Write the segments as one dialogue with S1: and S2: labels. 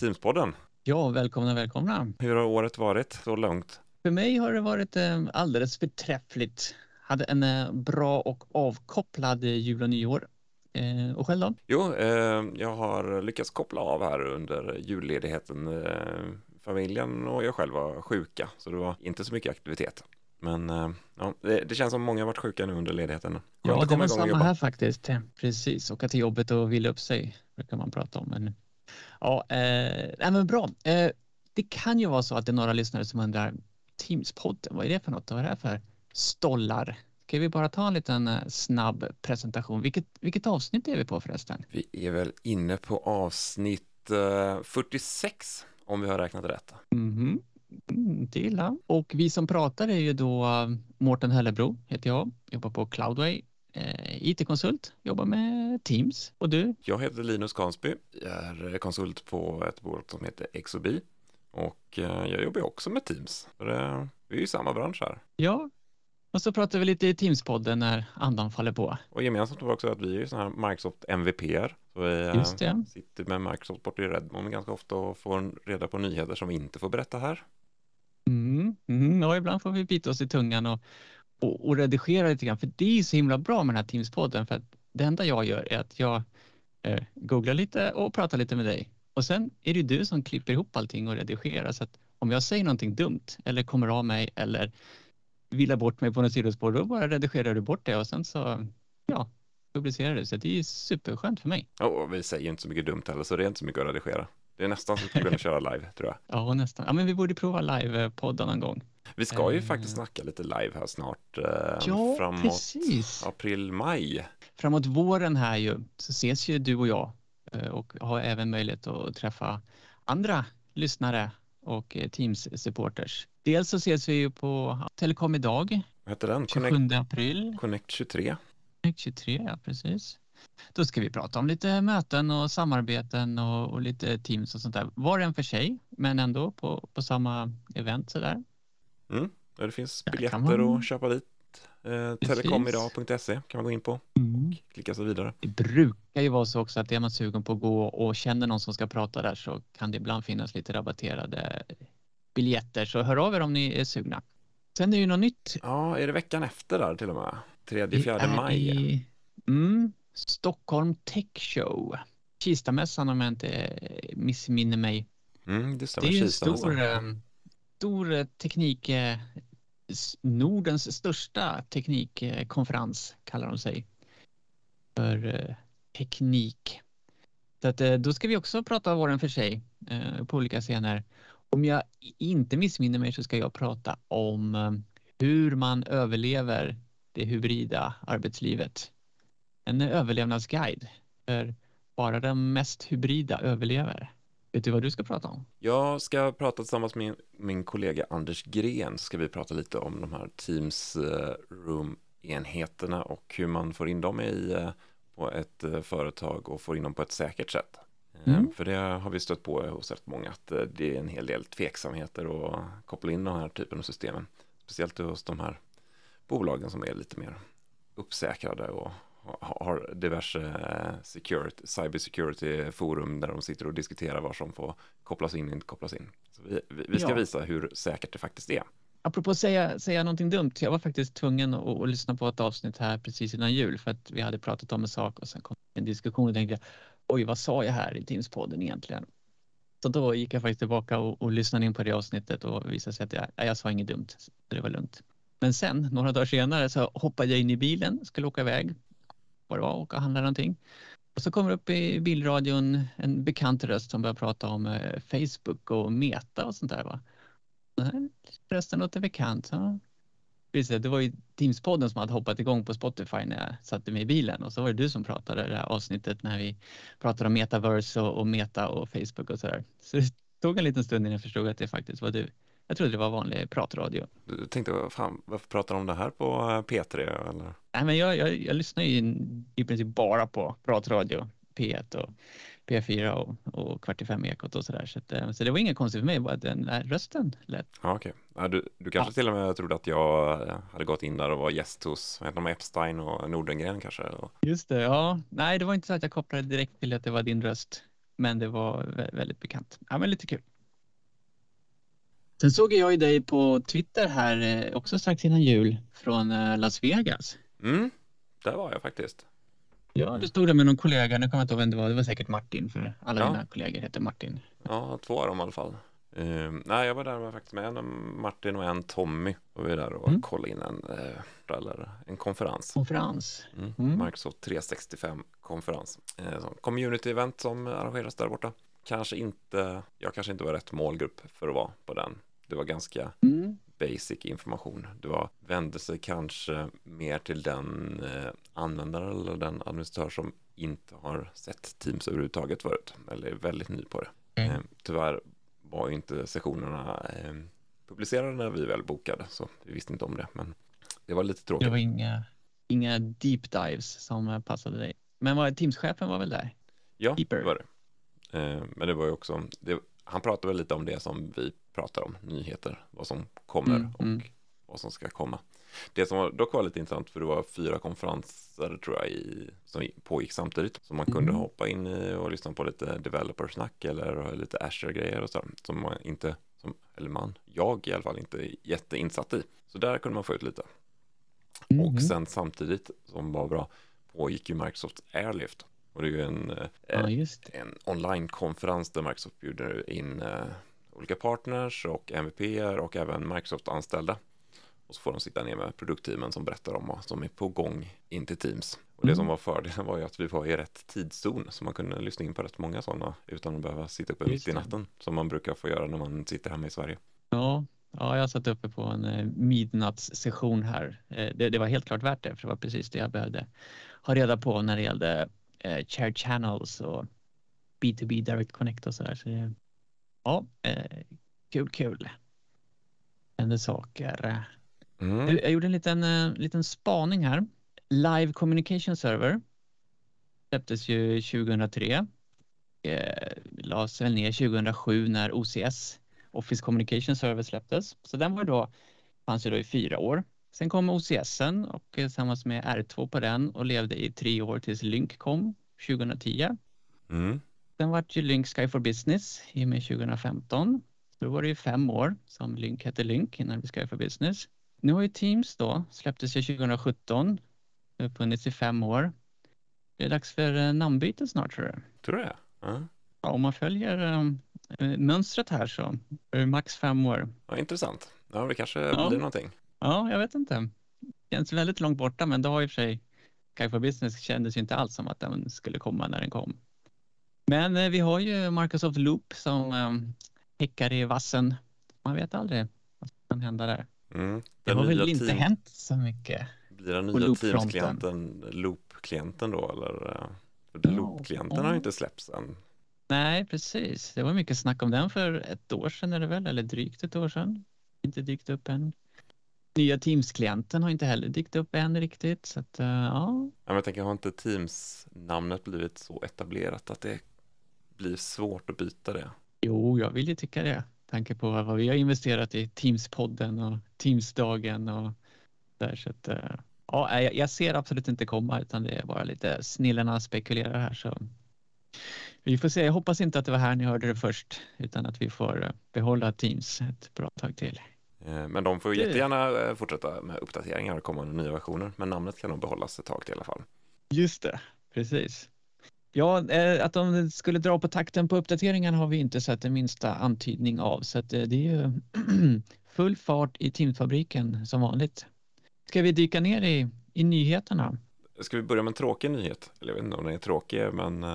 S1: Teamspodden.
S2: Ja, välkomna, välkomna.
S1: Hur har året varit så långt?
S2: För mig har det varit eh, alldeles förträffligt. Hade en eh, bra och avkopplad eh, jul och nyår. Eh, och själv då?
S1: Jo, eh, jag har lyckats koppla av här under julledigheten. Eh, familjen och jag själv var sjuka, så det var inte så mycket aktivitet. Men ja, det, det, känns som många har varit sjuka nu under ledigheten.
S2: Ja, det var samma här faktiskt. Precis, åka till jobbet och vila upp sig brukar man prata om. Men ja, eh, men bra. Eh, det kan ju vara så att det är några lyssnare som undrar Teamspodden, vad är det för något? Vad är det för stollar? Ska vi bara ta en liten eh, snabb presentation? Vilket, vilket avsnitt är vi på förresten?
S1: Vi är väl inne på avsnitt 46 eh, om vi har räknat rätt.
S2: Mm -hmm. Inte illa. Och vi som pratar är ju då eh, Mårten Hellebro heter jag, jobbar på Cloudway, IT-konsult, jobbar med Teams. Och du?
S1: Jag heter Linus Kansby, jag är konsult på ett bolag som heter Exobi och jag jobbar också med Teams. Det, vi är i samma bransch här.
S2: Ja, och så pratar vi lite i Teams-podden när andan faller på.
S1: Och gemensamt var också att vi är sådana här Microsoft MVP-er. Så vi eh, Just det. sitter med Microsoft bort i Redmond ganska ofta och får reda på nyheter som vi inte får berätta här.
S2: Mm, mm, ja, ibland får vi bita oss i tungan och, och, och redigera lite grann. För det är så himla bra med den här Teams-podden. För att det enda jag gör är att jag eh, googlar lite och pratar lite med dig. Och sen är det du som klipper ihop allting och redigerar. Så att om jag säger någonting dumt eller kommer av mig eller vilar bort mig på något sidospår, då bara redigerar du bort det och sen så, ja, publicerar det. Så det är superskönt för mig.
S1: Ja, och vi säger inte så mycket dumt heller, så det är inte så mycket att redigera. Det är nästan så att vi kunna köra live, tror jag.
S2: Ja, nästan. Ja, men vi borde prova live-podden någon gång.
S1: Vi ska ju uh, faktiskt snacka lite live här snart. Uh,
S2: ja, framåt precis.
S1: april, maj.
S2: Framåt våren här ju, så ses ju du och jag uh, och har även möjlighet att träffa andra lyssnare och Teams-supporters. Dels så ses vi ju på Telekom idag.
S1: Vad heter den?
S2: 27 Connect, april.
S1: Connect 23.
S2: Connect 23, ja precis. Då ska vi prata om lite möten och samarbeten och, och lite Teams och sånt där. Var en för sig, men ändå på, på samma event sådär.
S1: Mm. Det finns biljetter man... att köpa dit. Eh, telekomidag.se kan man gå in på mm. och klicka sig vidare.
S2: Det brukar ju vara så också att är man sugen på att gå och känner någon som ska prata där så kan det ibland finnas lite rabatterade biljetter så hör av er om ni är sugna. Sen är det ju något nytt.
S1: Ja, är det veckan efter där till och med? 3-4 maj? I,
S2: mm, Stockholm Tech Show. Kistamässan om jag inte missminner mig.
S1: Mm, det,
S2: det är ju en stor, eh, stor eh, teknik, eh, Nordens största teknikkonferens kallar de sig. För teknik. Så att, då ska vi också prata var och för sig på olika scener. Om jag inte missminner mig så ska jag prata om hur man överlever det hybrida arbetslivet. En överlevnadsguide för bara de mest hybrida överlever. Vet du vad du ska prata om?
S1: Jag ska prata tillsammans med min kollega Anders Gren. Ska vi prata lite om de här Teams eh, Room-enheterna och hur man får in dem i, eh, på ett företag och får in dem på ett säkert sätt. Mm. För det har vi stött på hos rätt många att eh, det är en hel del tveksamheter att koppla in den här typen av systemen. Speciellt hos de här bolagen som är lite mer uppsäkrade och har diverse eh, security, cybersecurity forum där de sitter och diskuterar vad som får kopplas in och inte kopplas in. Så vi, vi ska ja. visa hur säkert det faktiskt är.
S2: Apropå att säga, säga någonting dumt, jag var faktiskt tvungen att, att lyssna på ett avsnitt här precis innan jul för att vi hade pratat om en sak och sen kom en diskussion och tänkte oj, vad sa jag här i Teams-podden egentligen? Så då gick jag faktiskt tillbaka och, och lyssnade in på det avsnittet och visade sig att jag, jag sa inget dumt. Så det var lugnt. Men sen, några dagar senare, så hoppade jag in i bilen, skulle åka iväg. Vad det var, åka och handla någonting. Och så kommer upp i bilradion en bekant röst som börjar prata om eh, Facebook och Meta och sånt där. Va? Rösten låter bekant. Så det var ju Teams-podden som hade hoppat igång på Spotify när jag satte mig i bilen och så var det du som pratade det här avsnittet när vi pratade om metaverse och, och meta och Facebook och så där. Så det tog en liten stund innan jag förstod att det faktiskt var du. Jag trodde det var vanlig pratradio.
S1: Du tänkte, fan, varför pratar de om det här på eh, P3 eller?
S2: Nej, men jag, jag, jag lyssnar ju i princip bara på pratradio, P1 och P4 och, och kvart i fem ekot och sådär. Så, att, eh, så det var inget konstigt för mig, bara den där rösten lät.
S1: Ja, okej. Okay. Du, du kanske ja. till och med trodde att jag eh, hade gått in där och var gäst hos de Epstein och Nordengren kanske?
S2: Just det, ja. Nej, det var inte så att jag kopplade direkt till att det var din röst. men det var väldigt bekant. Ja, men lite kul. Sen såg jag ju dig på Twitter här eh, också strax innan jul från eh, Las Vegas.
S1: Mm, där var jag faktiskt.
S2: Ja, du stod där med någon kollega, nu kommer jag inte ihåg vem det var, det var säkert Martin, för alla ja. dina kollegor heter Martin.
S1: Ja, två av dem i alla fall. Uh, nej, jag var där med, faktiskt med en Martin och en Tommy. Och vi var där och mm. kollade in en, uh, eller en konferens.
S2: Konferens.
S1: Mm. Mm. Microsoft 365-konferens. Uh, community-event som arrangeras där borta. Kanske inte, jag kanske inte var rätt målgrupp för att vara på den. Det var ganska mm. basic information. Det var, vände sig kanske mer till den eh, användare eller den administratör som inte har sett Teams överhuvudtaget förut eller är väldigt ny på det. Mm. Eh, tyvärr var ju inte sessionerna eh, publicerade när vi väl bokade så vi visste inte om det men det var lite tråkigt.
S2: Det var inga, inga deep dives som passade dig. Men var Teams-chefen var väl där?
S1: Ja, Deeper. det var det. Eh, men det var ju också, det, han pratade väl lite om det som vi pratar om, nyheter, vad som kommer mm, och mm. vad som ska komma. Det som var, dock var lite intressant för det var fyra konferenser tror jag i, som pågick samtidigt som man kunde mm. hoppa in i och lyssna på lite developer-snack eller lite Azure-grejer och så som man inte, som, eller man, jag i alla fall inte är jätteinsatt i. Så där kunde man få ut lite. Och sen samtidigt som var bra pågick ju Microsoft Airlift och det är ju en, ja, en onlinekonferens där Microsoft bjuder in eh, olika partners och MVP och även Microsoft-anställda. Och så får de sitta ner med produktteamen som berättar om vad som är på gång in till Teams. Och det som mm. var fördelen var ju att vi var i rätt tidszon så man kunde lyssna in på rätt många sådana utan att behöva sitta uppe mitt i natten som man brukar få göra när man sitter hemma i Sverige.
S2: Ja, ja jag satt uppe på en eh, midnattssession här. Eh, det, det, var helt klart värt det för det var precis det jag behövde ha reda på när det gällde eh, channels och B2B Direct Connect och sådär. Så, ja, eh, kul, kul. Hände saker. Mm. Jag, gjorde en liten, eh, liten spaning här. Live Communication Server släpptes ju 2003. Eh, lades väl ner 2007 när OCS, Office Communication Server släpptes. Så den var då, fanns ju då i fyra år. Sen kom OCS och tillsammans med R2 på den och levde i tre år tills Lync kom 2010. Mm. Sen vart ju Lync Sky for Business i och med 2015. Så då var det ju fem år som Lync hette Lync innan vi Sky for Business. Nu har ju Teams då släpptes ju 2017. Det har funnits i fem år. Det är dags för eh, namnbyte snart tror du?
S1: Tror du det? Ja.
S2: ja, om man följer äh, mönstret här så är det max fem år.
S1: Ja, intressant. Ja, det kanske ja. blir någonting.
S2: Ja, jag vet inte. Känns väldigt långt borta, men det har i och för sig Sky for Business kändes ju inte alls som att den skulle komma när den kom. Men eh, vi har ju Microsoft Loop som eh, häckar i vassen. Man vet aldrig vad som kan hända där. Mm. Det har väl inte hänt så mycket.
S1: Blir den nya Teams-klienten Loop-klienten då eller? För ja, Loop-klienten ja. har ju inte släppts än.
S2: Nej, precis. Det var mycket snack om den för ett år sedan är det väl, eller drygt ett år sedan. Inte dykt upp än. Nya Teams-klienten har inte heller dykt upp än riktigt. Så att, uh, ja.
S1: ja jag tänker, har inte Teams-namnet blivit så etablerat att det blir svårt att byta det?
S2: Jo, jag vill ju tycka det. Tanke på vad vi har investerat i Teams-podden och Teams-dagen och där. Så att, uh, ja, jag, ser absolut inte komma utan det är bara lite snillena spekulerar här. Så vi får se. Jag hoppas inte att det var här ni hörde det först utan att vi får eh, behålla Teams ett bra tag till.
S1: Eh, men de får jättegärna eh, fortsätta med uppdateringar och kommande nya versioner. Men namnet kan nog behållas ett tag till i alla fall.
S2: Just det, precis. Ja, eh, att de skulle dra på takten på uppdateringarna har vi inte sett den minsta antydning av. Så det är ju full fart i Teamfabriken som vanligt. Ska vi dyka ner i, i nyheterna?
S1: Ska vi börja med en tråkig nyhet? Eller jag vet inte om den är tråkig, men...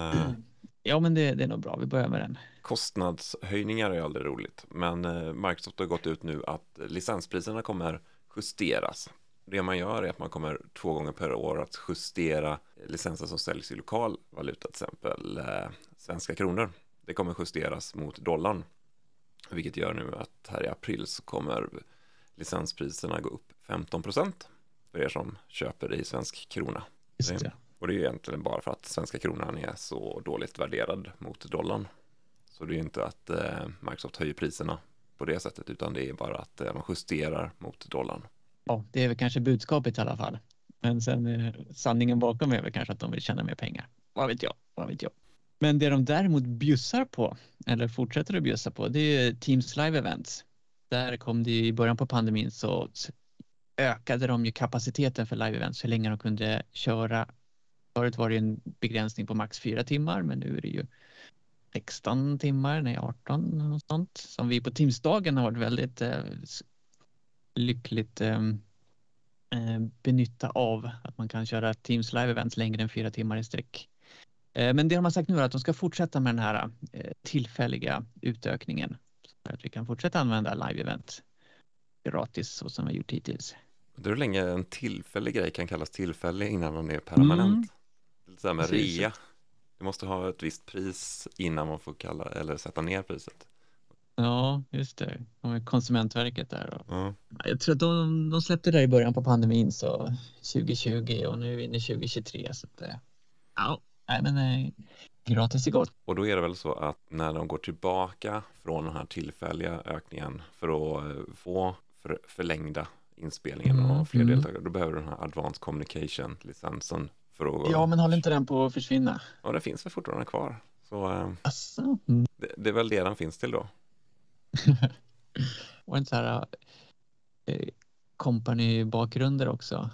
S2: Ja, men det, det är nog bra. Vi börjar med den.
S1: Kostnadshöjningar är aldrig roligt, men eh, Microsoft har gått ut nu att licenspriserna kommer justeras. Det man gör är att man kommer två gånger per år att justera licenser som säljs i lokal valuta, till exempel eh, svenska kronor. Det kommer justeras mot dollarn, vilket gör nu att här i april så kommer licenspriserna gå upp 15 procent för er som köper i svensk krona. Just det. Och det är egentligen bara för att svenska kronan är så dåligt värderad mot dollarn. Så det är inte att eh, Microsoft höjer priserna på det sättet utan det är bara att eh, man justerar mot dollarn.
S2: Ja, det är väl kanske budskapet i alla fall. Men sen eh, sanningen bakom är väl kanske att de vill tjäna mer pengar. Vad vet jag? Vad vet jag? Men det de däremot bjussar på, eller fortsätter att bjussa på, det är Teams Live Events. Där kom det i början på pandemin så ökade de ju kapaciteten för live events, hur länge de kunde köra. Förut var det en begränsning på max fyra timmar, men nu är det ju 16 timmar, nej 18 något sånt. Som vi på Teamsdagen har varit väldigt eh, lyckligt eh, eh, benytta av att man kan köra Teams live events längre än fyra timmar i sträck. Eh, men det de har sagt nu är att de ska fortsätta med den här tillfälliga utökningen så att vi kan fortsätta använda live event gratis så som vi gjort hittills.
S1: Det är länge en tillfällig grej kan kallas tillfällig innan den är permanent. Mm. Lite så här med Precis. rea. Du måste ha ett visst pris innan man får kalla eller sätta ner priset.
S2: Ja, just det. Konsumentverket där. Ja. Jag tror att de, de släppte det där i början på pandemin så 2020 och nu är vi inne i 2023 så att ja, nej men eh, gratis är gott.
S1: Och då är det väl så att när de går tillbaka från den här tillfälliga ökningen för att eh, få för, förlängda inspelningen mm, och fler mm. deltagare, då behöver du den här Advanced Communication-licensen för att...
S2: Ja, men håller inte den på att försvinna?
S1: Ja, den finns väl fortfarande kvar. Så eh.
S2: Mm.
S1: det, det, är väl det den finns till då.
S2: Var det inte så här eh, company-bakgrunder också?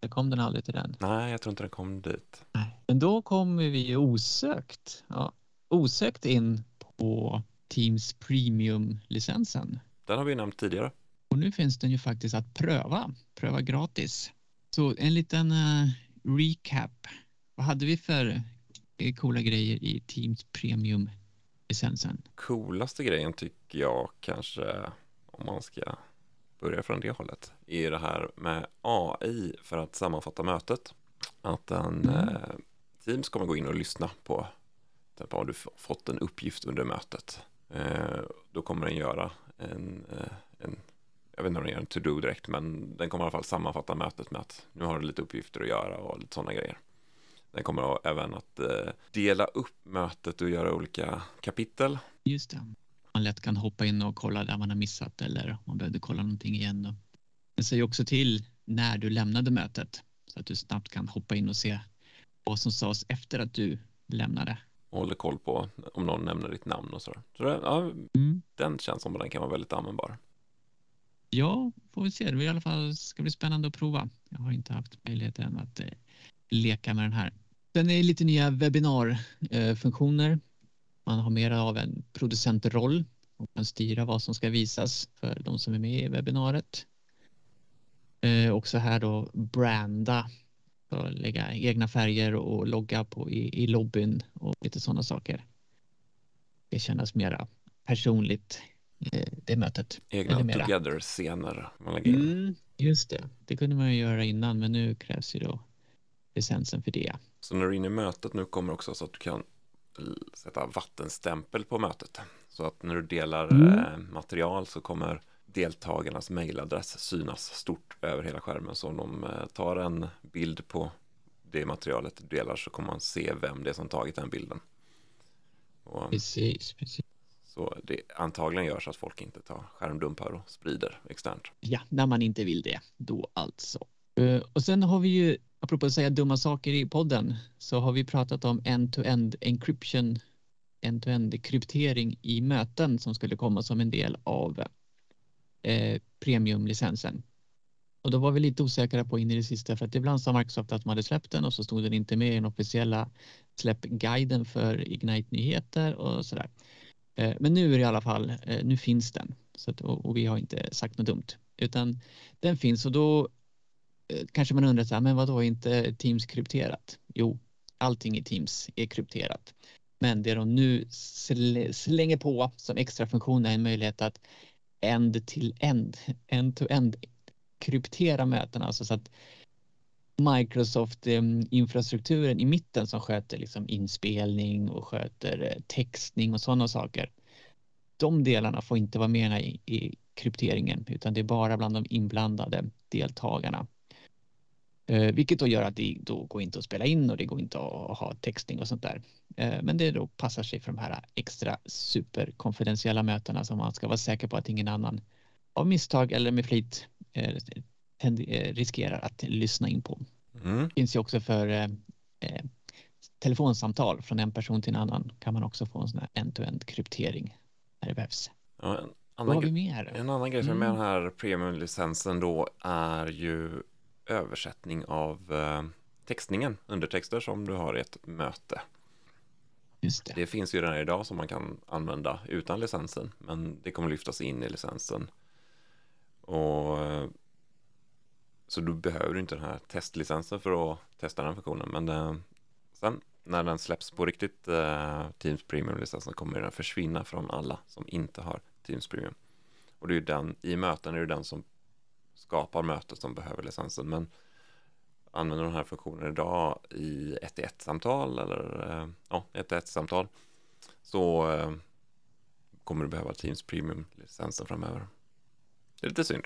S2: Eller kom den aldrig till den?
S1: Nej, jag tror inte den kom dit.
S2: Nej. Men då kommer vi osökt, ja, osökt in på Teams Premium-licensen.
S1: Den har vi nämnt tidigare.
S2: Och nu finns den ju faktiskt att pröva, pröva gratis. Så en liten uh, recap. Vad hade vi för uh, coola grejer i Teams Premium-licensen?
S1: Coolaste grejen tycker jag kanske, om man ska börja från det hållet, är det här med AI för att sammanfatta mötet. Att den, mm. uh, Teams kommer gå in och lyssna på, typ, har du fått en uppgift under mötet? då kommer den göra en, en jag vet inte om den gör en to-do direkt, men den kommer i alla fall sammanfatta mötet med att nu har du lite uppgifter att göra och lite sådana grejer. Den kommer även att eh, dela upp mötet och göra olika kapitel.
S2: Just det. Man lätt kan hoppa in och kolla där man har missat eller om man behövde kolla någonting igen. Då. Den säger också till när du lämnade mötet så att du snabbt kan hoppa in och se vad som sades efter att du lämnade.
S1: Och håller koll på om någon nämner ditt namn och så. Så det, ja, mm. den känns som att den kan vara väldigt användbar.
S2: Ja, får vi se. Det i alla fall ska bli spännande att prova. Jag har inte haft möjligheten att eh, leka med den här. Sen är det lite nya webbinarfunktioner. Eh, Man har mer av en producentroll och kan styra vad som ska visas för de som är med i webbinariet. Eh, också här då branda, lägga egna färger och logga på i, i lobbyn och lite sådana saker. Det kännas mera personligt Eh, det mötet.
S1: Egna together-scener. Mm,
S2: just det, det kunde man ju göra innan men nu krävs ju då licensen för det.
S1: Så när du är inne i mötet nu kommer också så att du kan sätta vattenstämpel på mötet. Så att när du delar mm. Eh, material så kommer deltagarnas mejladress synas stort över hela skärmen. Så om de eh, tar en bild på det materialet du delar så kommer man se vem det är som tagit den bilden.
S2: Och precis, precis.
S1: Så det antagligen gör så att folk inte tar skärmdumpar och sprider externt.
S2: Ja, när man inte vill det, då alltså. Eh, och sen har vi ju, apropå att säga dumma saker i podden, så har vi pratat om end-to-end encryption, end-to-end kryptering i möten som skulle komma som en del av eh, premiumlicensen. Och då var vi lite osäkra på in i det sista för att ibland sa Microsoft att de hade släppt den och så stod den inte med i den officiella släppguiden för Ignite-nyheter och sådär. Eh, men nu är det i alla fall, eh, nu finns den så att, och, vi har inte sagt något dumt utan den finns och då kanske man undrar så här, men vadå, är inte Teams krypterat? Jo, allting i Teams är krypterat. Men det de nu slänger på som extra funktion är en möjlighet att end till end, end to end kryptera mötena, alltså så att Microsoft-infrastrukturen eh, i mitten som sköter liksom inspelning och sköter eh, textning och sådana saker. De delarna får inte vara med i, i krypteringen utan det är bara bland de inblandade deltagarna. Eh, vilket då gör att det då går inte att spela in och det går inte att ha textning och sånt där. Eh, men det då passar sig för de här extra superkonfidentiella mötena som man ska vara säker på att ingen annan av misstag eller med flit eh, Eh, riskerar att lyssna in på. Mm. Finns ju också för eh, eh, telefonsamtal från en person till en annan kan man också få en sån här end-to-end kryptering när det behövs.
S1: Ja, en,
S2: Vad har
S1: annan,
S2: vi mer?
S1: en annan grej som är med
S2: Mm.
S1: den här premiumlicensen då är ju översättning av eh, textningen, undertexter som du har i ett möte.
S2: Just det.
S1: Det finns ju redan idag som man kan använda utan licensen, men det kommer lyftas in i licensen. Och eh, så du behöver inte den här testlicensen för att testa den funktionen, men eh, sen när den släpps på riktigt, eh, Teams Premium-licensen, kommer den försvinna från alla som inte har Teams Premium. Och det är ju den, i möten är det den som skapar mötet som behöver licensen, men använder den här funktionen idag i 1-1-samtal eller eh, ja, 1-1-samtal så eh, kommer du behöva Teams Premium-licensen framöver. Det är lite synd.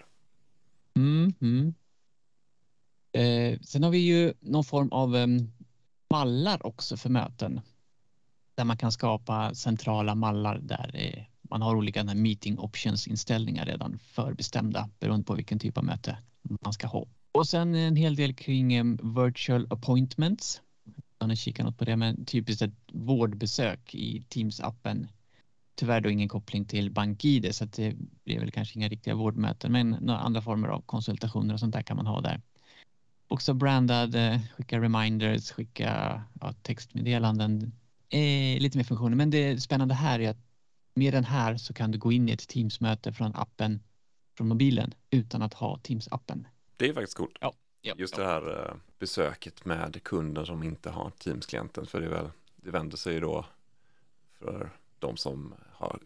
S2: Mm, mm. Eh, sen har vi ju någon form av eh, mallar också för möten. Där man kan skapa centrala mallar där eh, man har olika meeting options inställningar redan förbestämda beroende på vilken typ av möte man ska ha. Och sen en hel del kring um, virtual appointments. Jag har kikat något på det, men typiskt ett vårdbesök i Teams-appen. Tyvärr då ingen koppling till BankID så att det blir väl kanske inga riktiga vårdmöten, men några andra former av konsultationer och sånt där kan man ha där. Också brandad, eh, skicka reminders, skicka ja, textmeddelanden, eh, lite mer funktioner. Men det spännande här är att med den här så kan du gå in i ett Teams-möte från appen från mobilen utan att ha Teams-appen.
S1: Det är faktiskt coolt.
S2: Ja,
S1: Just det här eh, besöket med kunder som inte har Teams-klienten, för det, är väl, det vänder sig ju då för de som har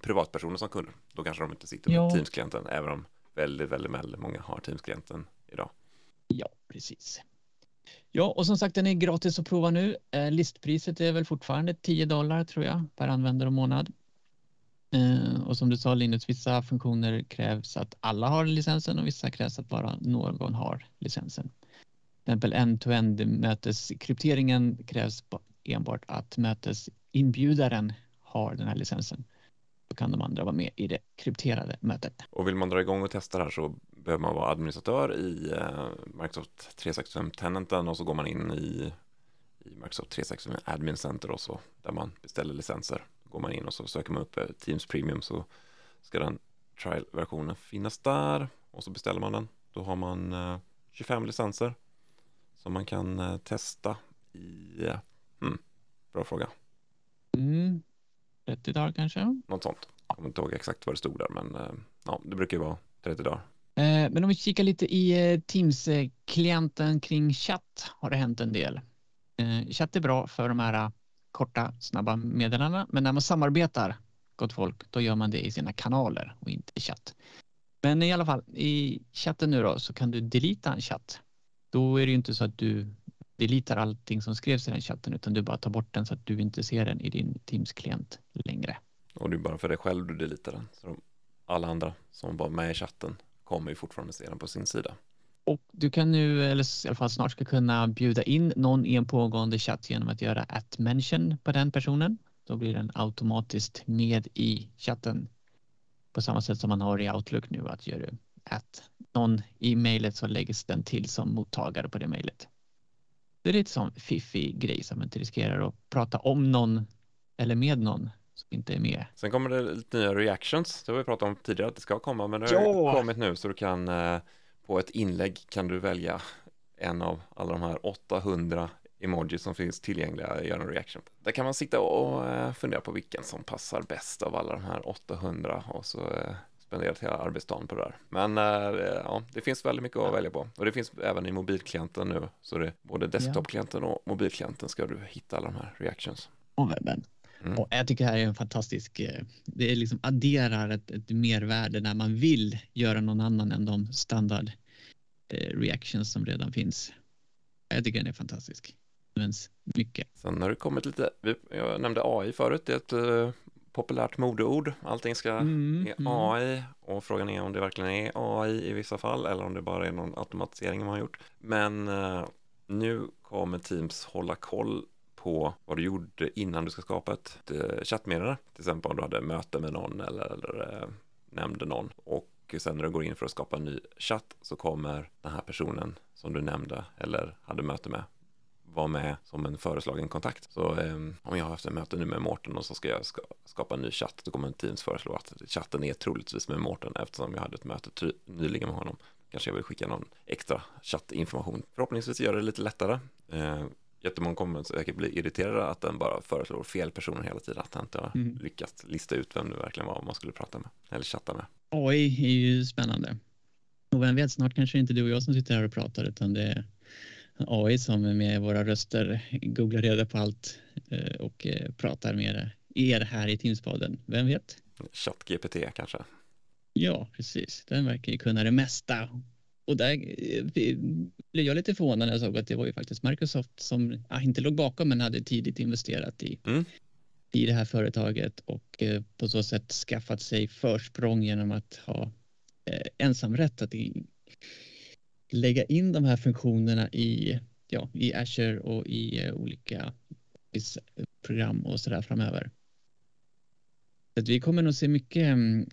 S1: privatpersoner som kunder. Då kanske de inte sitter med
S2: Ja.
S1: Teams-klienten, även om väldigt, väldigt, väldigt många har Teams-klienten idag.
S2: Ja, precis. Ja, och som sagt, den är gratis att prova nu. Eh, listpriset är väl fortfarande 10 dollar tror jag per användare och månad. Eh, och som du sa Linus, vissa funktioner krävs att alla har licensen och vissa krävs att bara någon har licensen. Till exempel end-to-end möteskrypteringen krävs enbart att mötesinbjudaren har den här licensen. Då kan de andra vara med i det krypterade mötet.
S1: Och vill man dra igång och testa det här så behöver man vara administratör i eh, Microsoft 365 Tenanten och så går man in i, i Microsoft 365 Admin Center och så där man beställer licenser. Går man in och så söker man upp eh, Teams Premium så ska den trial-versionen finnas där och så beställer man den. Då har man eh, 25 licenser som man kan eh, testa i, eh, hmm, bra fråga,
S2: Mm. 30 dagar kanske?
S1: något sånt. Jag kommer inte ihåg exakt vad det stod där men eh, ja, det brukar ju vara 30 dagar.
S2: Eh, Men om vi kikar lite i eh, Teams-klienten kring chatt har det hänt en del. Eh, Chatt är bra för de här eh, korta, snabba meddelandena, men när man samarbetar, gott folk, då gör man det i sina kanaler och inte i chatt. Men i alla fall, i chatten nu då så kan du delita en chatt. Då är det ju inte så att du deletar allting som skrevs i den chatten, utan du bara tar bort den så att du inte ser den i din Teams-klient längre.
S1: Och det är bara för dig själv du deletar den. Så de, alla andra som var med i chatten kommer ju fortfarande se den på sin sida.
S2: Och du kan nu, eller i alla fall snart ska kunna bjuda in någon i en pågående chatt genom att göra at mention på den personen. Då blir den automatiskt med i chatten. På samma sätt som man har i Outlook nu att gör du at någon i mejlet så läggs den till som mottagare på det mejlet. Det är lite sån fiffig grej som inte riskerar att prata om någon eller med någon som inte är med.
S1: Sen kommer det lite nya reactions. Det har vi pratat om tidigare att det ska komma, men det har
S2: Ja!
S1: kommit nu så du kan eh, på ett inlägg kan du välja en av alla de här 800 emojis som finns tillgängliga och göra en reaction. Där kan man sitta och eh, fundera på vilken som passar bäst av alla de här 800 och så eh, spendera hela arbetsdagen på det där. Men eh, ja, det finns väldigt mycket att välja på och det finns även i mobilklienten nu så det både desktopklienten och mobilklienten ska du hitta alla de här reactions.
S2: Och webben.
S1: Mm.
S2: Och jag tycker det här är en fantastisk, eh, det är liksom adderar ett, ett mervärde när man vill göra någon annan än de standard eh, reactions som redan finns. Jag tycker den är fantastisk. Används mycket.
S1: Sen har det kommit lite, jag nämnde AI förut, det är ett eh, populärt modeord. Allting ska
S2: Mm,
S1: är
S2: mm.
S1: AI och frågan är om det verkligen är AI i vissa fall eller om det bara är någon automatisering man har gjort. Men nu kommer Teams hålla koll på vad du gjorde innan du ska skapa ett eh, chattmeddelande. Till exempel om du hade möte med någon eller, eller eh, nämnde någon. Och sen när du går in för att skapa en ny chatt så kommer den här personen som du nämnde eller hade möte med vara med som en föreslagen kontakt. Så eh, om jag har haft ett möte nu med Mårten och så ska jag ska, skapa en ny chatt, då kommer Teams föreslå att chatten är troligtvis med Mårten eftersom jag hade ett möte nyligen med honom. Kanske jag vill skicka någon extra chattinformation. Förhoppningsvis gör det lite lättare. Eh, jättemånga kommer säkert bli irriterade att den bara föreslår fel personer hela tiden, att den inte har mm. lyckats lista ut vem det verkligen var man skulle prata med eller chatta med.
S2: AI är ju spännande. Och vem vet, snart kanske inte du och jag som sitter här och pratar utan det är AI som med våra röster googlar reda på allt eh, och eh, pratar med er här i Teamspodden. Vem vet?
S1: ChatGPT kanske?
S2: Ja, precis. Den verkar ju kunna det mesta. Och där eh, blev jag lite förvånad när jag såg att det var ju faktiskt Microsoft som ja, inte låg bakom men hade tidigt investerat i, mm. i det här företaget och på så sätt skaffat sig försprång genom att ha eh, ensamrätt att i, lägga in de här funktionerna i, ja, i Azure och i eh, olika program och så där framöver. Så att vi kommer nog se mycket um,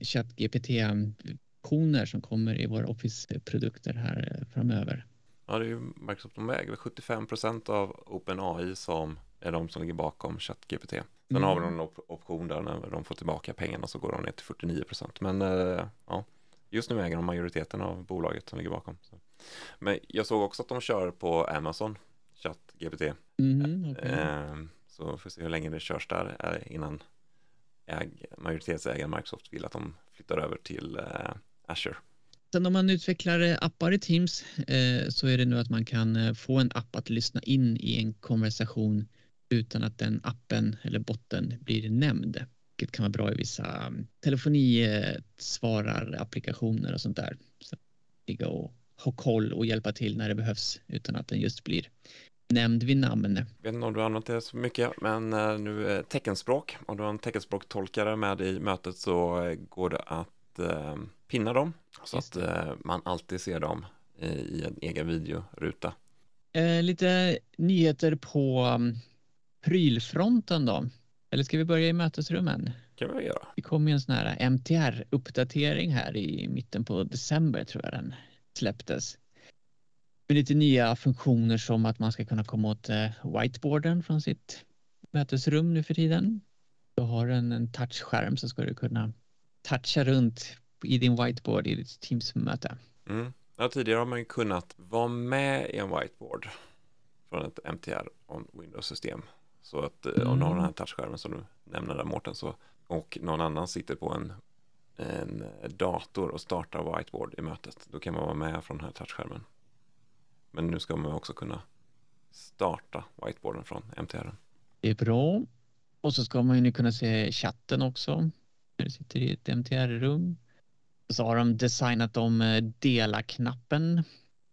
S2: ChatGPT-funktioner som kommer i våra Office-produkter här uh, framöver.
S1: Ja, det är ju Microsoft, de äger 75 procent av OpenAI som är de som ligger bakom ChatGPT. Sen mm. har vi någon op option där när de får tillbaka pengarna så går de ner till 49 procent. Men uh, ja, just nu äger de majoriteten av bolaget som ligger bakom. Så. Men jag såg också att de kör på Amazon, ChatGPT. Mm, okay. eh, så får vi se hur länge det körs där eh, innan äg, majoritetsägaren Microsoft vill att de flyttar över till eh, Azure.
S2: Sen om man utvecklar eh, appar i Teams eh, så är det nu att man kan eh, få en app att lyssna in i en konversation utan att den appen eller botten blir nämnd. Vilket kan vara bra i vissa um, telefonisvararapplikationer och sånt där. Så ligga och ha koll och hjälpa till när det behövs utan att den just blir nämnd vid namn. Jag
S1: vet inte om du har använt det så mycket, men nu teckenspråk. Om du har en teckenspråktolkare med i mötet så går det att eh, pinna dem så att eh, man alltid ser dem i en egen videoruta.
S2: Eh, lite nyheter på um, prylfronten då. Eller ska vi börja i mötesrummen?
S1: kan vi göra.
S2: Det kom ju en sån här MTR-uppdatering här i mitten på december tror jag den släpptes. Med lite nya funktioner som att man ska kunna komma åt eh, whiteboarden från sitt mötesrum nu för tiden. Du har en, en touchskärm så ska du kunna toucha runt i din whiteboard i ditt Teams-möte.
S1: Mm. Ja, tidigare har man ju kunnat vara med i en whiteboard från ett MTR on Windows-system. Så att mm. om du har den här touchskärmen som du nämner där Mårten så och någon annan sitter på en, en dator och startar whiteboard i mötet, då kan man vara med från den här touchskärmen. Men nu ska man också kunna starta whiteboarden från MTR.
S2: Det är bra. Och så ska man ju nu kunna se chatten också. När du sitter i ett MTR-rum. Så har de designat om eh, dela-knappen.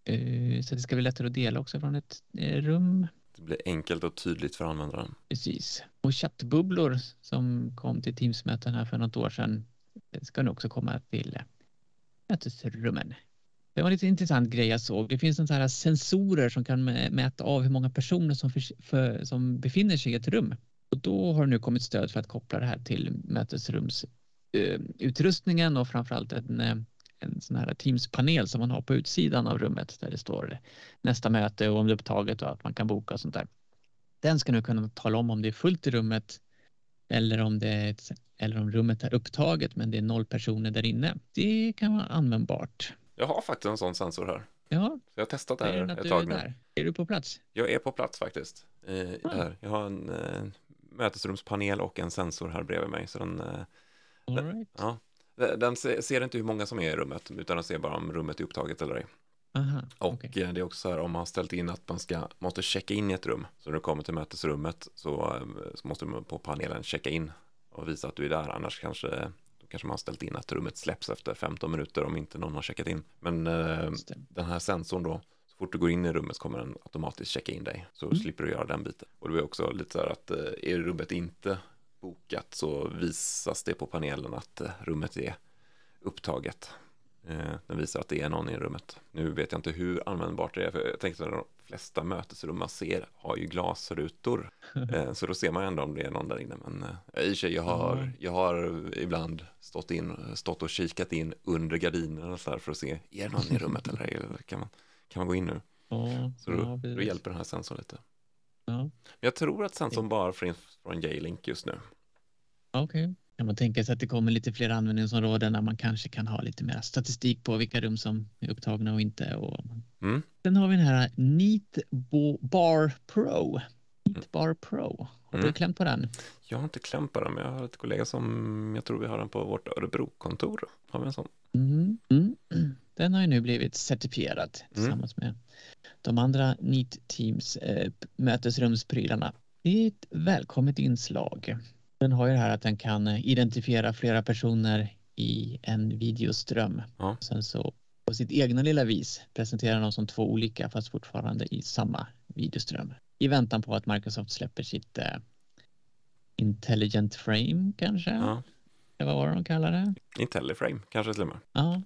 S2: Eh, så det ska bli lättare att dela också från ett eh, rum.
S1: Det blir enkelt och tydligt för användaren.
S2: Precis. Och chattbubblor som kom till Teams-möten här för något år sedan ska nu också komma till mötesrummen. Det var en lite intressant grej jag såg. Det finns en här sensorer som kan mäta av hur många personer som, för, för, som befinner sig i ett rum. Och då har det nu kommit stöd för att koppla det här till mötesrumsutrustningen uh, och framförallt en, eh, en sån här Teams-panel som man har på utsidan av rummet där det står nästa möte och om det är upptaget och att man kan boka och sånt där. Den ska nu kunna tala om om det är fullt i rummet eller om, det är ett, eller om rummet är upptaget men det är noll personer där inne. Det kan vara användbart.
S1: Jag har faktiskt en sån sensor här.
S2: Ja.
S1: Så jag har testat det här ett tag nu.
S2: Är du på plats?
S1: Jag är på plats faktiskt. I, ah. här. Jag har en eh, mötesrumspanel och en sensor här bredvid mig. Så den, eh,
S2: right.
S1: ja, den ser inte hur många som är i rummet, utan den ser bara om rummet är upptaget eller ej.
S2: Aha,
S1: och okay. Eh, det är också så här om man har ställt in att man ska, måste checka in i ett rum. Så när du kommer till mötesrummet så, eh, så måste du på panelen checka in och visa att du är där. Annars kanske, kanske man har ställt in att rummet släpps efter 15 minuter om inte någon har checkat in. Men den här sensorn då, fort du går in i rummet kommer den automatiskt checka in dig. Så mm. slipper du göra den biten. Och det är också lite så här att eh, är rummet inte bokat så visas det på panelen att rummet är upptaget. Eh, den visar att det är någon i rummet. Nu vet jag inte hur användbart det är, för jag tänkte att de flesta mötesrum man ser har ju glasrutor. Eh, så då ser man ändå om det är någon där inne. Men eh, i och sig, jag har, jag har ibland stått, in, stått och kikat in under gardinerna så för att se, är det någon i rummet eller kan man, kan man gå in nu? så då, då hjälper den här sensorn lite. Jag tror att Senson bara finns från J-Link just nu.
S2: Okej. Okay. Kan man tänka sig att det kommer lite fler användningsområden där man kanske kan ha lite mer statistik på vilka rum som är upptagna och inte. Och... Mm. Sen har vi den här Neat Bar Pro. Neat Bar Pro. Har mm. du klämt på den?
S1: Jag har inte klämt på den, men jag har ett kollega som jag tror vi har den på vårt Örebro-kontor. Har vi en sån?
S2: Mm. Mm. Den har ju nu blivit certifierad tillsammans med de andra Neat Teams äh, mötesrumsprylarna. Det är ett välkommet inslag. Den har ju det här att den kan identifiera flera personer i en videoström. Ja. Sen så på sitt egna lilla vis presentera dem som två olika fast fortfarande i samma videoström. I väntan på att Microsoft släpper sitt eh, Intelligent Frame kanske? Ja. Eller vad var det de kallar det?
S1: IntelliFrame kanske till och med.
S2: Ja.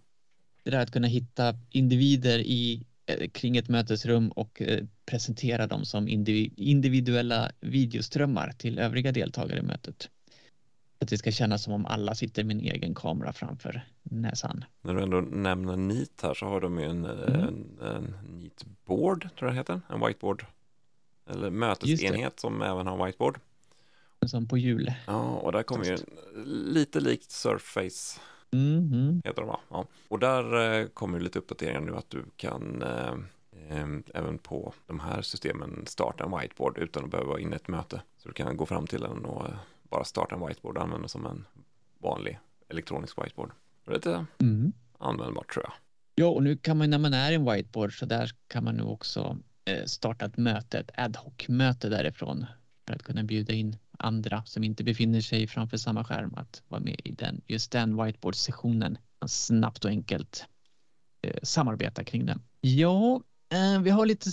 S2: Det där att kunna hitta individer i Eh, kring ett mötesrum och eh, presentera dem som individuella videoströmmar till övriga deltagare i mötet. Att det ska kännas som om alla sitter med en egen kamera framför näsan.
S1: När du ändå nämner NEAT här så har de ju en, mm. en, en NEAT board, tror jag det heter, en whiteboard. Eller mötesenhet som även har whiteboard.
S2: Som på jul.
S1: Ja, och där kommer ju lite likt Surface Mm. Heter de va? Ja. Och där eh, kommer lite uppdateringar nu att du kan eh, eh, även på de här systemen starta en whiteboard utan att behöva vara inne i ett möte. Så du kan gå fram till den och bara starta en whiteboard och använda som en vanlig elektronisk whiteboard. Det är lite mm. användbart tror jag.
S2: Ja, och nu kan man när man är i en whiteboard så där kan man nu också starta ett möte, ett ad hoc-möte därifrån för att kunna bjuda in andra som inte befinner sig framför samma skärm att vara med i den, just den whiteboard-sessionen. Snabbt och enkelt eh, samarbeta kring den. Ja, eh, vi har lite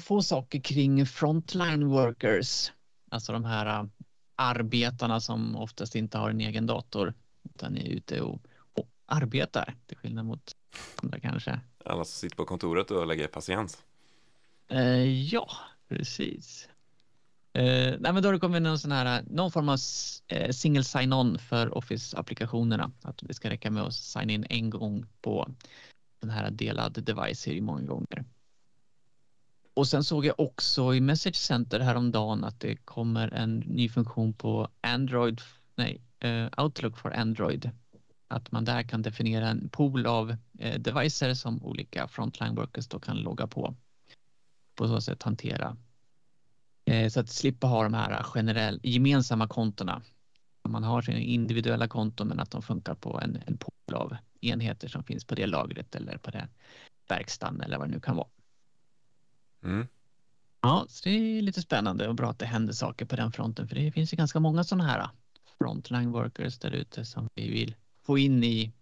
S2: få saker kring frontline workers, alltså de här uh, arbetarna som oftast inte har en egen dator utan är ute och, och arbetar till skillnad mot andra kanske.
S1: Alla som sitter på kontoret och lägger patiens.
S2: Uh, ja, precis. Eh, nej, men då har det kommit någon, sån här, någon form av eh, single sign-on för Office-applikationerna. Att det ska räcka med att signa in en gång på den här delad device i många gånger. Och sen såg jag också i Message Center häromdagen att det kommer en ny funktion på Android, nej, eh, Outlook för Android. Att man där kan definiera en pool av eh, devices som olika frontline workers då kan logga på. På så sätt hantera så att slippa ha de här generell, gemensamma kontona. Man har sina individuella konton men att de funkar på en, en pool av enheter som finns på det lagret eller på den verkstaden eller vad det nu kan vara. Mm. Ja, så det är lite spännande och bra att det händer saker på den fronten för det finns ju ganska många sådana här frontline workers där ute som vi vill få in i,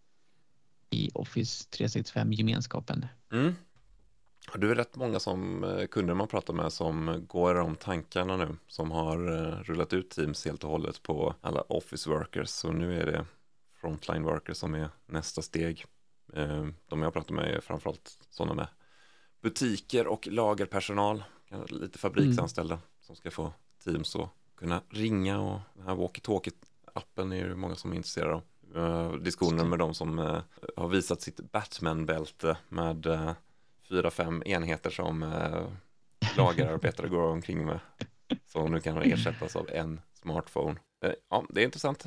S2: i Office 365 gemenskapen. Mm.
S1: Du är rätt många som eh, kunder man pratar med som går om tankarna nu, som har eh, rullat ut Teams helt och hållet på alla office workers. Så nu är det frontline workers som är nästa steg. Eh, de jag pratar med är framförallt sådana med butiker och lagerpersonal, lite fabriksanställda mm. som ska få Teams att kunna ringa och den här walkie-talkie-appen är det många som är intresserade av. Diskussioner med de som har visat sitt Batman-bälte med fyra, fem enheter som eh, lagerarbetare går omkring med. Som nu kan ersättas av en smartphone. Eh, ja, det är intressant.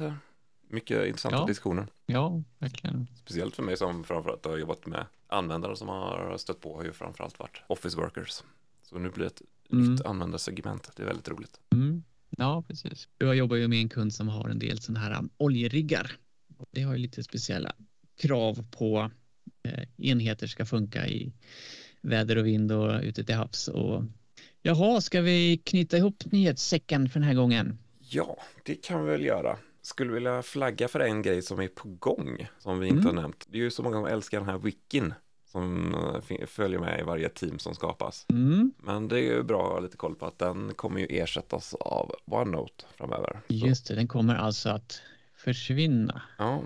S1: Mycket intressanta
S2: ja.
S1: diskussioner.
S2: Ja, verkligen.
S1: Speciellt för mig som framförallt har jobbat med användare som har stött på har ju framförallt varit office workers. Så nu blir det ett mm. nytt användarsegment. Det är väldigt roligt.
S2: Mm. Ja, precis. Jag jobbar ju med en kund som har en del sådana här oljeriggar. Det har ju lite speciella krav på Eh, enheter ska funka i väder och vind och ute till havs. Och jaha, ska vi knyta ihop nyhetssäcken för den här gången?
S1: Ja, det kan vi väl göra. Skulle vilja flagga för en grej som är på gång som vi inte mm. har nämnt. Det är ju så många som älskar den här wikin som eh, följer med i varje team som skapas. Mm. Men det är ju bra att ha lite koll på att den kommer ju ersättas av OneNote framöver.
S2: Just det, den kommer alltså att försvinna.
S1: Ja,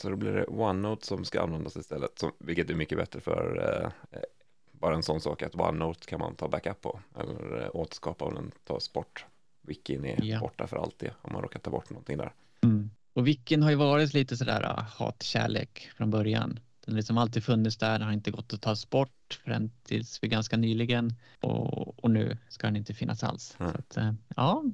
S1: så då blir det OneNote som ska användas istället, som, vilket är mycket bättre för eh, eh, bara en sån sak att OneNote kan man ta backup på eller eh, återskapa om den tas bort. Wikin är ja. borta för alltid om man råkar ta bort någonting där.
S2: Mm. Och Wikin har ju varit lite sådär uh, hatkärlek från början. Den har liksom alltid funnits där, den har inte gått att ta bort förrän tills för ganska nyligen och, och nu ska den inte finnas alls.
S1: Mm.
S2: Att, eh, ja,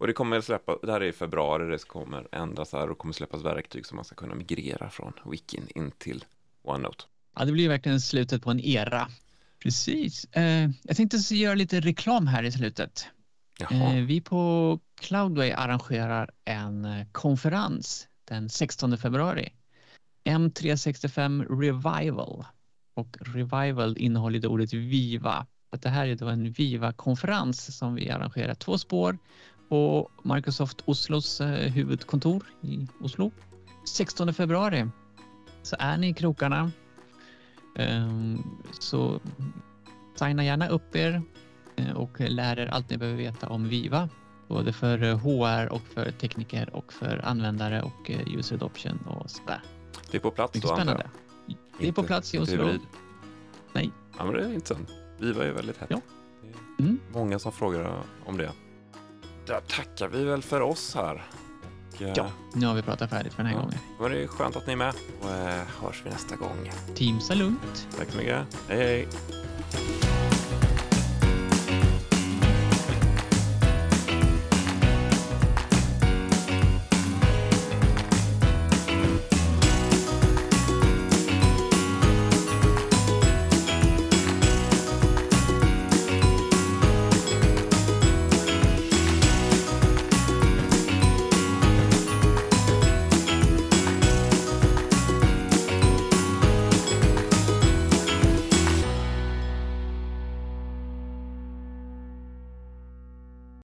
S1: Och det kommer släppa, det här är i februari, det kommer ändras här och kommer släppas verktyg som man ska kunna migrera från Wikin in till OneNote.
S2: Ja, det blir verkligen slutet på en era. Precis. Eh, jag tänkte göra lite reklam här i slutet. Eh, vi på Cloudway arrangerar en eh, konferens den 16 februari. M365 Revival. Och Revival innehåller det ordet Viva. Att det här är då en Viva-konferens som vi arrangerar två spår på Microsoft Oslos eh, huvudkontor i Oslo. 16 februari. Så är ni i krokarna Ehm, Så signa gärna upp er eh, och lär er allt ni behöver veta om Viva. Både för eh, HR och för tekniker och för användare och eh, user adoption och sådär.
S1: det är på plats
S2: Mycket
S1: då antar jag?
S2: Det är på plats i Oslo. Nej.
S1: Ja, men det är intressant. Vi var ju väldigt hett.
S2: Ja.
S1: Är
S2: Mm.
S1: Många som frågar om det. Där tackar vi väl för oss här. Och, eh,
S2: Ja. Nu har vi pratat färdigt för den här
S1: Ja.
S2: gången.
S1: Men det skönt att ni är med och eh, hörs vi nästa gång.
S2: Teamsa lugnt.
S1: Tack så mycket. Hej hej.